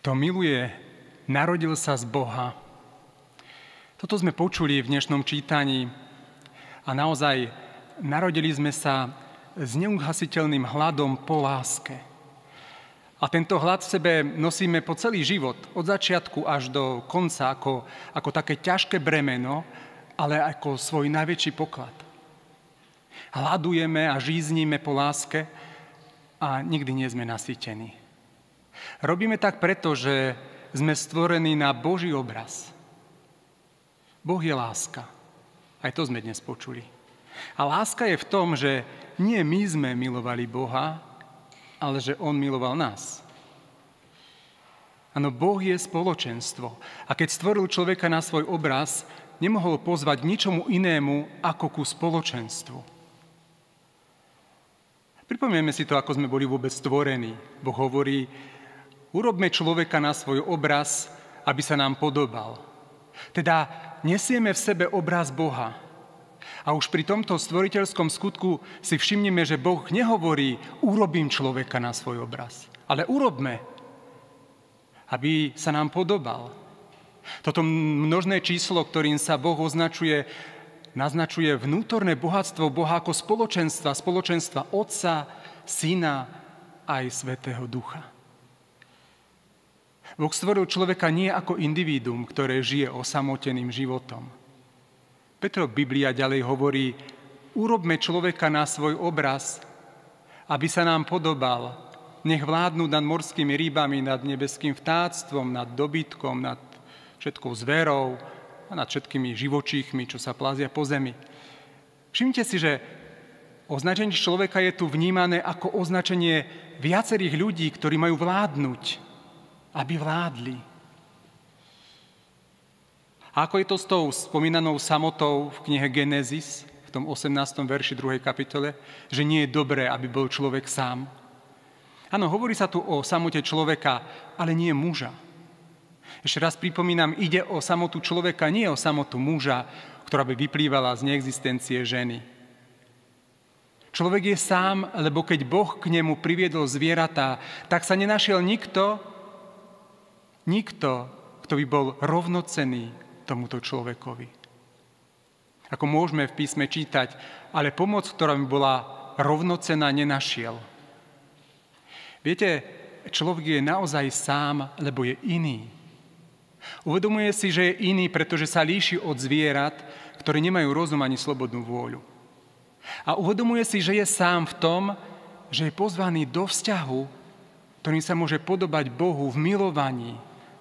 Kto miluje, narodil sa z Boha. Toto sme počuli v dnešnom čítaní a naozaj narodili sme sa s neuhasiteľným hladom po láske. A tento hlad v sebe nosíme po celý život, od začiatku až do konca, ako, ako také ťažké bremeno, ale ako svoj najväčší poklad. Hľadujeme a žíznime po láske a nikdy nie sme nasýtení. Robíme tak preto, že sme stvorení na Boží obraz. Boh je láska. Aj to sme dnes počuli. A láska je v tom, že nie my sme milovali Boha, ale že On miloval nás. Áno, Boh je spoločenstvo. A keď stvoril človeka na svoj obraz, nemohol pozvať ničomu inému ako ku spoločenstvu. Pripomenieme si to, ako sme boli vôbec stvorení. Boh hovorí, urobme človeka na svoj obraz, aby sa nám podobal. Teda nesieme v sebe obraz Boha. A už pri tomto stvoriteľskom skutku si všimneme, že Boh nehovorí, urobím človeka na svoj obraz, ale urobme, aby sa nám podobal. Toto množné číslo, ktorým sa Boh označuje, naznačuje vnútorné bohatstvo Boha ako spoločenstva, spoločenstva Otca, Syna aj Svetého Ducha. Boh stvoril človeka nie ako individuum, ktoré žije osamoteným životom. Petrov Biblia ďalej hovorí, urobme človeka na svoj obraz, aby sa nám podobal. Nech vládnu nad morskými rybami, nad nebeským vtáctvom, nad dobytkom, nad všetkou zverou a nad všetkými živočíchmi, čo sa plázia po zemi. Všimnite si, že označenie človeka je tu vnímané ako označenie viacerých ľudí, ktorí majú vládnuť aby vládli. A ako je to s tou spomínanou samotou v knihe Genesis, v tom 18. verši 2. kapitole, že nie je dobré, aby bol človek sám. Áno, hovorí sa tu o samote človeka, ale nie muža. Ešte raz pripomínam, ide o samotu človeka, nie o samotu muža, ktorá by vyplývala z neexistencie ženy. Človek je sám, lebo keď Boh k nemu priviedol zvieratá, tak sa nenašiel nikto, Nikto, kto by bol rovnocený tomuto človekovi. Ako môžeme v písme čítať, ale pomoc, ktorá by bola rovnocená, nenašiel. Viete, človek je naozaj sám, lebo je iný. Uvedomuje si, že je iný, pretože sa líši od zvierat, ktoré nemajú rozum ani slobodnú vôľu. A uvedomuje si, že je sám v tom, že je pozvaný do vzťahu, ktorým sa môže podobať Bohu v milovaní,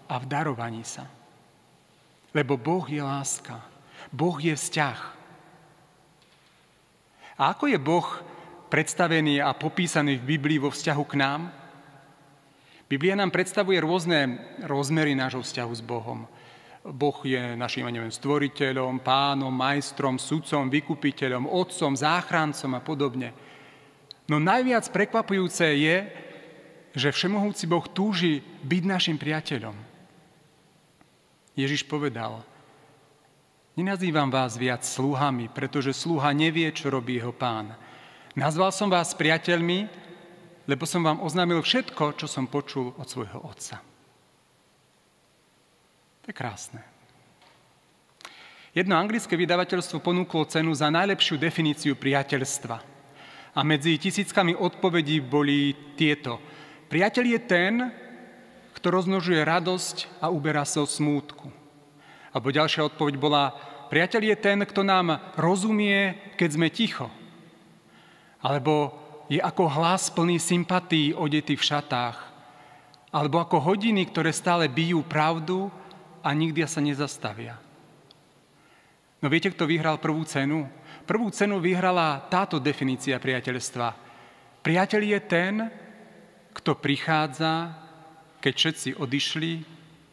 a v darovaní sa. Lebo Boh je láska. Boh je vzťah. A ako je Boh predstavený a popísaný v Biblii vo vzťahu k nám? Biblia nám predstavuje rôzne rozmery nášho vzťahu s Bohom. Boh je našim, neviem, stvoriteľom, pánom, majstrom, sudcom, vykupiteľom, otcom, záchrancom a podobne. No najviac prekvapujúce je, že Všemohúci Boh túži byť našim priateľom. Ježiš povedal, nenazývam vás viac sluhami, pretože sluha nevie, čo robí jeho pán. Nazval som vás priateľmi, lebo som vám oznámil všetko, čo som počul od svojho otca. To je krásne. Jedno anglické vydavateľstvo ponúklo cenu za najlepšiu definíciu priateľstva. A medzi tisíckami odpovedí boli tieto. Priateľ je ten, kto rozmnožuje radosť a uberá sa od smútku. Alebo ďalšia odpoveď bola, priateľ je ten, kto nám rozumie, keď sme ticho. Alebo je ako hlas plný sympatí odetý v šatách. Alebo ako hodiny, ktoré stále bijú pravdu a nikdy sa nezastavia. No viete, kto vyhral prvú cenu? Prvú cenu vyhrala táto definícia priateľstva. Priateľ je ten, kto prichádza keď všetci odišli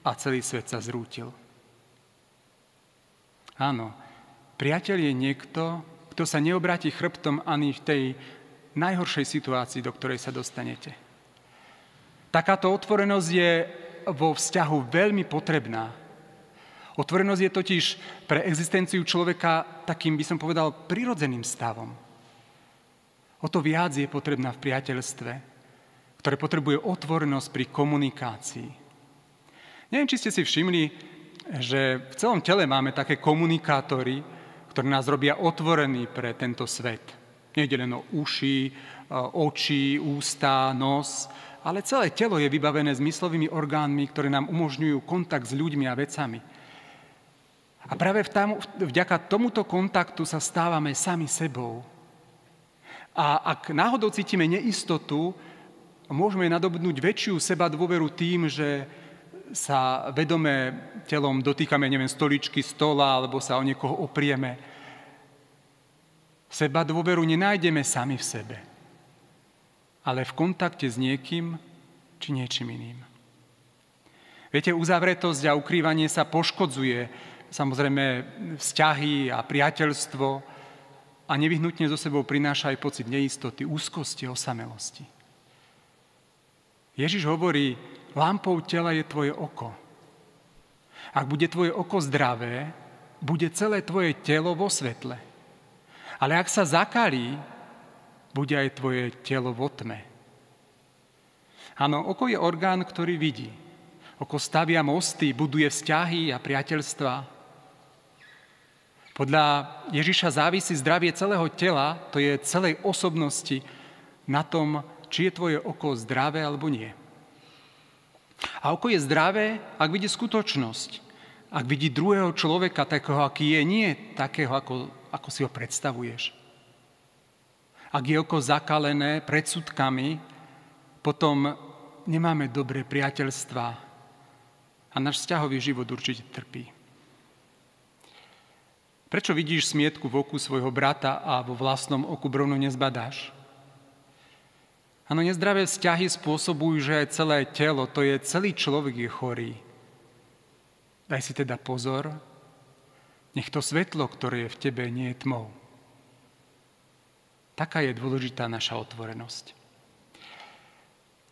a celý svet sa zrútil. Áno, priateľ je niekto, kto sa neobráti chrbtom ani v tej najhoršej situácii, do ktorej sa dostanete. Takáto otvorenosť je vo vzťahu veľmi potrebná. Otvorenosť je totiž pre existenciu človeka takým, by som povedal, prirodzeným stavom. O to viac je potrebná v priateľstve, ktoré potrebuje otvorenosť pri komunikácii. Neviem, či ste si všimli, že v celom tele máme také komunikátory, ktoré nás robia otvorený pre tento svet. Nejde len o uši, oči, ústa, nos, ale celé telo je vybavené zmyslovými orgánmi, ktoré nám umožňujú kontakt s ľuďmi a vecami. A práve vďaka tomuto kontaktu sa stávame sami sebou. A ak náhodou cítime neistotu, môžeme nadobudnúť väčšiu seba dôveru tým, že sa vedome telom dotýkame, neviem, stoličky, stola, alebo sa o niekoho oprieme. Seba dôveru nenájdeme sami v sebe, ale v kontakte s niekým či niečím iným. Viete, uzavretosť a ukrývanie sa poškodzuje samozrejme vzťahy a priateľstvo a nevyhnutne zo sebou prináša aj pocit neistoty, úzkosti, osamelosti. Ježiš hovorí, lampou tela je tvoje oko. Ak bude tvoje oko zdravé, bude celé tvoje telo vo svetle. Ale ak sa zakalí, bude aj tvoje telo vo tme. Áno, oko je orgán, ktorý vidí. Oko stavia mosty, buduje vzťahy a priateľstva, podľa Ježiša závisí zdravie celého tela, to je celej osobnosti, na tom, či je tvoje oko zdravé alebo nie. A oko je zdravé, ak vidí skutočnosť. Ak vidí druhého človeka takého, aký je, nie takého, ako, ako si ho predstavuješ. Ak je oko zakalené predsudkami, potom nemáme dobré priateľstva a náš vzťahový život určite trpí. Prečo vidíš smietku v oku svojho brata a vo vlastnom oku bronu nezbadáš? Áno, nezdravé vzťahy spôsobujú, že aj celé telo, to je celý človek je chorý. Daj si teda pozor, nech to svetlo, ktoré je v tebe, nie je tmou. Taká je dôležitá naša otvorenosť.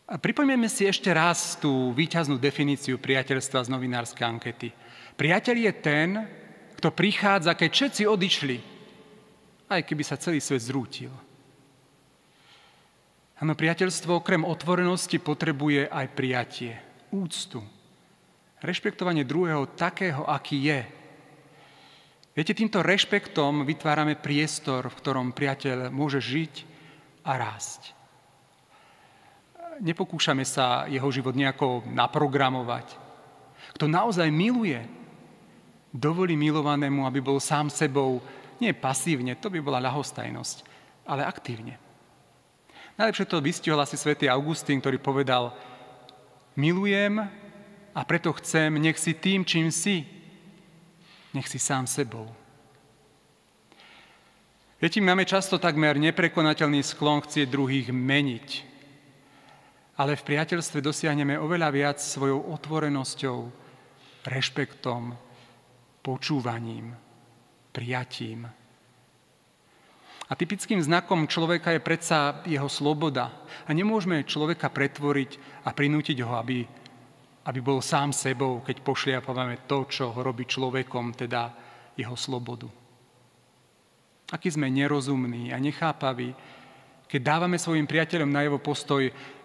A pripomeňme si ešte raz tú výťaznú definíciu priateľstva z novinárskej ankety. Priateľ je ten, kto prichádza, keď všetci odišli, aj keby sa celý svet zrútil. Áno, priateľstvo okrem otvorenosti potrebuje aj prijatie, úctu, rešpektovanie druhého takého, aký je. Viete, týmto rešpektom vytvárame priestor, v ktorom priateľ môže žiť a rásť. Nepokúšame sa jeho život nejako naprogramovať. Kto naozaj miluje, dovolí milovanému, aby bol sám sebou, nie pasívne, to by bola ľahostajnosť, ale aktívne. Najlepšie to vystihol asi svätý Augustín, ktorý povedal, milujem a preto chcem, nech si tým, čím si, nech si sám sebou. Viete, máme často takmer neprekonateľný sklon chcieť druhých meniť. Ale v priateľstve dosiahneme oveľa viac svojou otvorenosťou, rešpektom, počúvaním, prijatím. A typickým znakom človeka je predsa jeho sloboda. A nemôžeme človeka pretvoriť a prinútiť ho, aby, aby bol sám sebou, keď pošliapávame to, čo ho robí človekom, teda jeho slobodu. Aký sme nerozumní a nechápaví, keď dávame svojim priateľom na jeho postoj,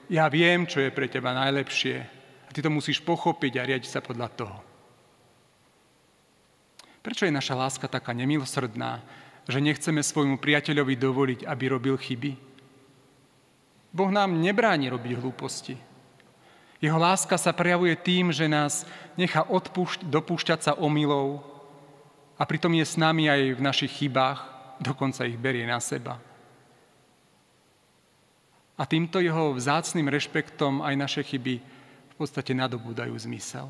ja viem, čo je pre teba najlepšie a ty to musíš pochopiť a riadiť sa podľa toho. Prečo je naša láska taká nemilosrdná, že nechceme svojmu priateľovi dovoliť, aby robil chyby? Boh nám nebráni robiť hlúposti. Jeho láska sa prejavuje tým, že nás nechá odpúšť, dopúšťať sa omylov a pritom je s nami aj v našich chybách, dokonca ich berie na seba. A týmto jeho vzácným rešpektom aj naše chyby v podstate nadobúdajú zmysel.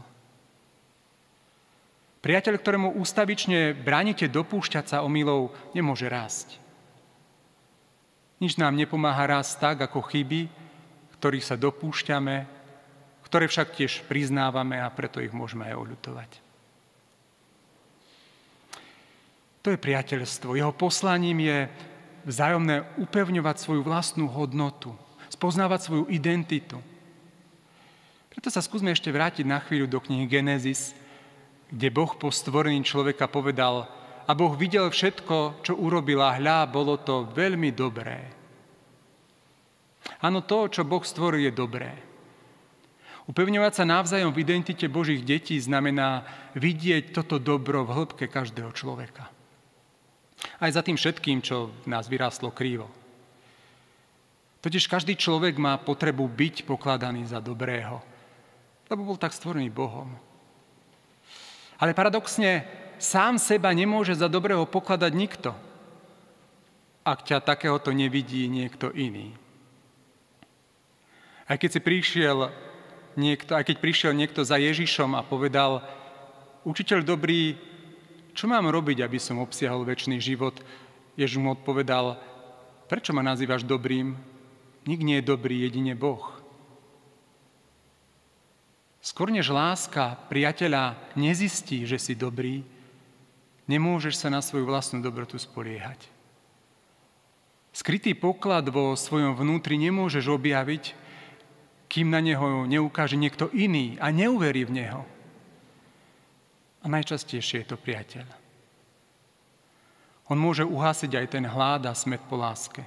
Priateľ, ktorému ústavične bránite dopúšťať sa omylov, nemôže rásť. Nič nám nepomáha rásť tak, ako chyby, ktorých sa dopúšťame, ktoré však tiež priznávame a preto ich môžeme aj oľutovať. To je priateľstvo. Jeho poslaním je vzájomné upevňovať svoju vlastnú hodnotu, spoznávať svoju identitu. Preto sa skúsme ešte vrátiť na chvíľu do knihy Genesis, kde Boh po stvorení človeka povedal, a Boh videl všetko, čo urobila, hľa, bolo to veľmi dobré. Áno, to, čo Boh stvoril, je dobré. Upevňovať sa navzájom v identite Božích detí znamená vidieť toto dobro v hĺbke každého človeka. Aj za tým všetkým, čo v nás vyrástlo krívo. Totiž každý človek má potrebu byť pokladaný za dobrého, lebo bol tak stvorený Bohom. Ale paradoxne, sám seba nemôže za dobrého pokladať nikto, ak ťa takéhoto nevidí niekto iný. Aj keď si prišiel niekto, aj keď prišiel niekto za Ježišom a povedal, učiteľ dobrý, čo mám robiť, aby som obsiahol väčší život? Ježiš mu odpovedal, prečo ma nazývaš dobrým? Nik nie je dobrý, jedine Boh. Skôr než láska priateľa nezistí, že si dobrý, nemôžeš sa na svoju vlastnú dobrotu spoliehať. Skrytý poklad vo svojom vnútri nemôžeš objaviť, kým na neho neukáže niekto iný a neuverí v neho. A najčastejšie je to priateľ. On môže uhásiť aj ten hlád a smet po láske.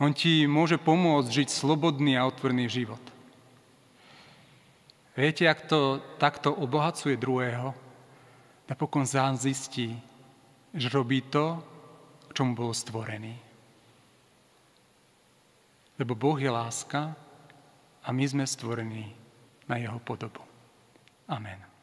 On ti môže pomôcť žiť slobodný a otvorný život. Viete, ak to takto obohacuje druhého, napokon zán zistí, že robí to, k čomu bol stvorený. Lebo Boh je láska a my sme stvorení na jeho podobu. Amen.